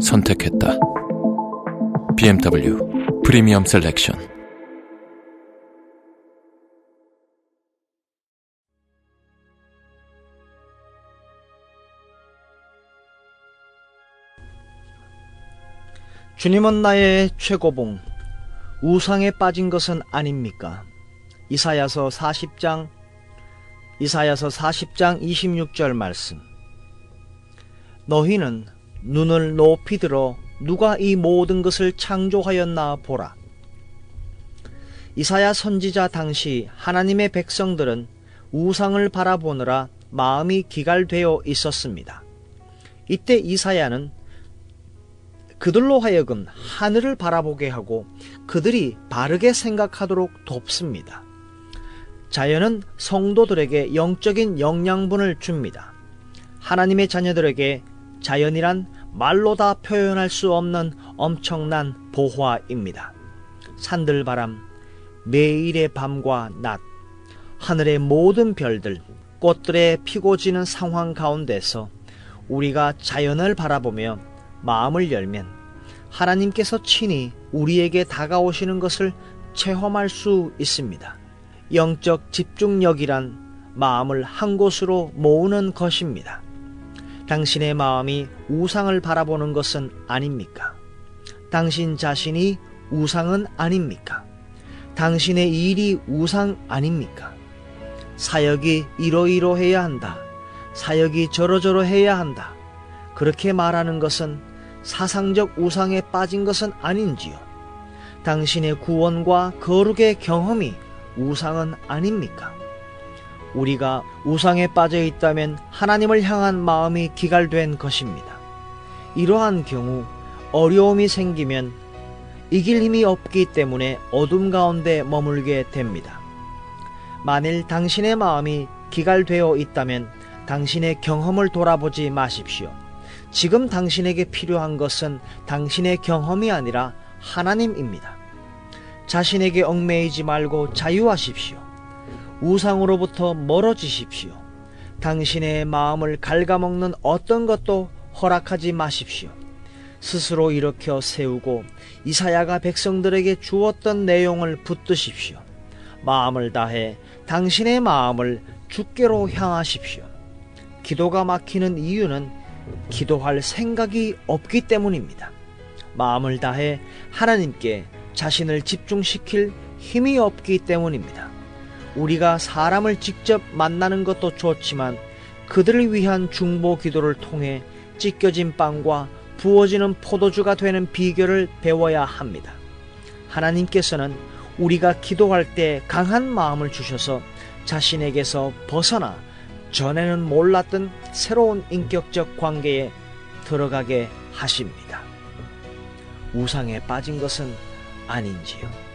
선택했다. BMW 프리미엄 셀렉션 주님은 나의 최고봉, 우상에 빠진 것은 아닙니까? 이사야서 40장, 이사야서 40장 26절 말씀. 너희는 눈을 높이 들어 누가 이 모든 것을 창조하였나 보라. 이사야 선지자 당시 하나님의 백성들은 우상을 바라보느라 마음이 기갈되어 있었습니다. 이때 이사야는 그들로 하여금 하늘을 바라보게 하고 그들이 바르게 생각하도록 돕습니다. 자연은 성도들에게 영적인 영양분을 줍니다. 하나님의 자녀들에게 자연이란 말로 다 표현할 수 없는 엄청난 보화입니다. 산들바람, 매일의 밤과 낮, 하늘의 모든 별들, 꽃들의 피고 지는 상황 가운데서 우리가 자연을 바라보며 마음을 열면 하나님께서 친히 우리에게 다가오시는 것을 체험할 수 있습니다. 영적 집중력이란 마음을 한 곳으로 모으는 것입니다. 당신의 마음이 우상을 바라보는 것은 아닙니까? 당신 자신이 우상은 아닙니까? 당신의 일이 우상 아닙니까? 사역이 이러이러해야 한다. 사역이 저러저러 해야 한다. 그렇게 말하는 것은 사상적 우상에 빠진 것은 아닌지요. 당신의 구원과 거룩의 경험이 우상은 아닙니까? 우리가 우상에 빠져 있다면 하나님을 향한 마음이 기갈된 것입니다. 이러한 경우 어려움이 생기면 이길 힘이 없기 때문에 어둠 가운데 머물게 됩니다. 만일 당신의 마음이 기갈되어 있다면 당신의 경험을 돌아보지 마십시오. 지금 당신에게 필요한 것은 당신의 경험이 아니라 하나님입니다. 자신에게 얽매이지 말고 자유하십시오. 우상으로부터 멀어지십시오. 당신의 마음을 갉아먹는 어떤 것도 허락하지 마십시오. 스스로 일으켜 세우고 이사야가 백성들에게 주었던 내용을 붙드십시오. 마음을 다해 당신의 마음을 주께로 향하십시오. 기도가 막히는 이유는 기도할 생각이 없기 때문입니다. 마음을 다해 하나님께 자신을 집중시킬 힘이 없기 때문입니다. 우리가 사람을 직접 만나는 것도 좋지만 그들을 위한 중보 기도를 통해 찢겨진 빵과 부어지는 포도주가 되는 비결을 배워야 합니다. 하나님께서는 우리가 기도할 때 강한 마음을 주셔서 자신에게서 벗어나 전에는 몰랐던 새로운 인격적 관계에 들어가게 하십니다. 우상에 빠진 것은 아닌지요.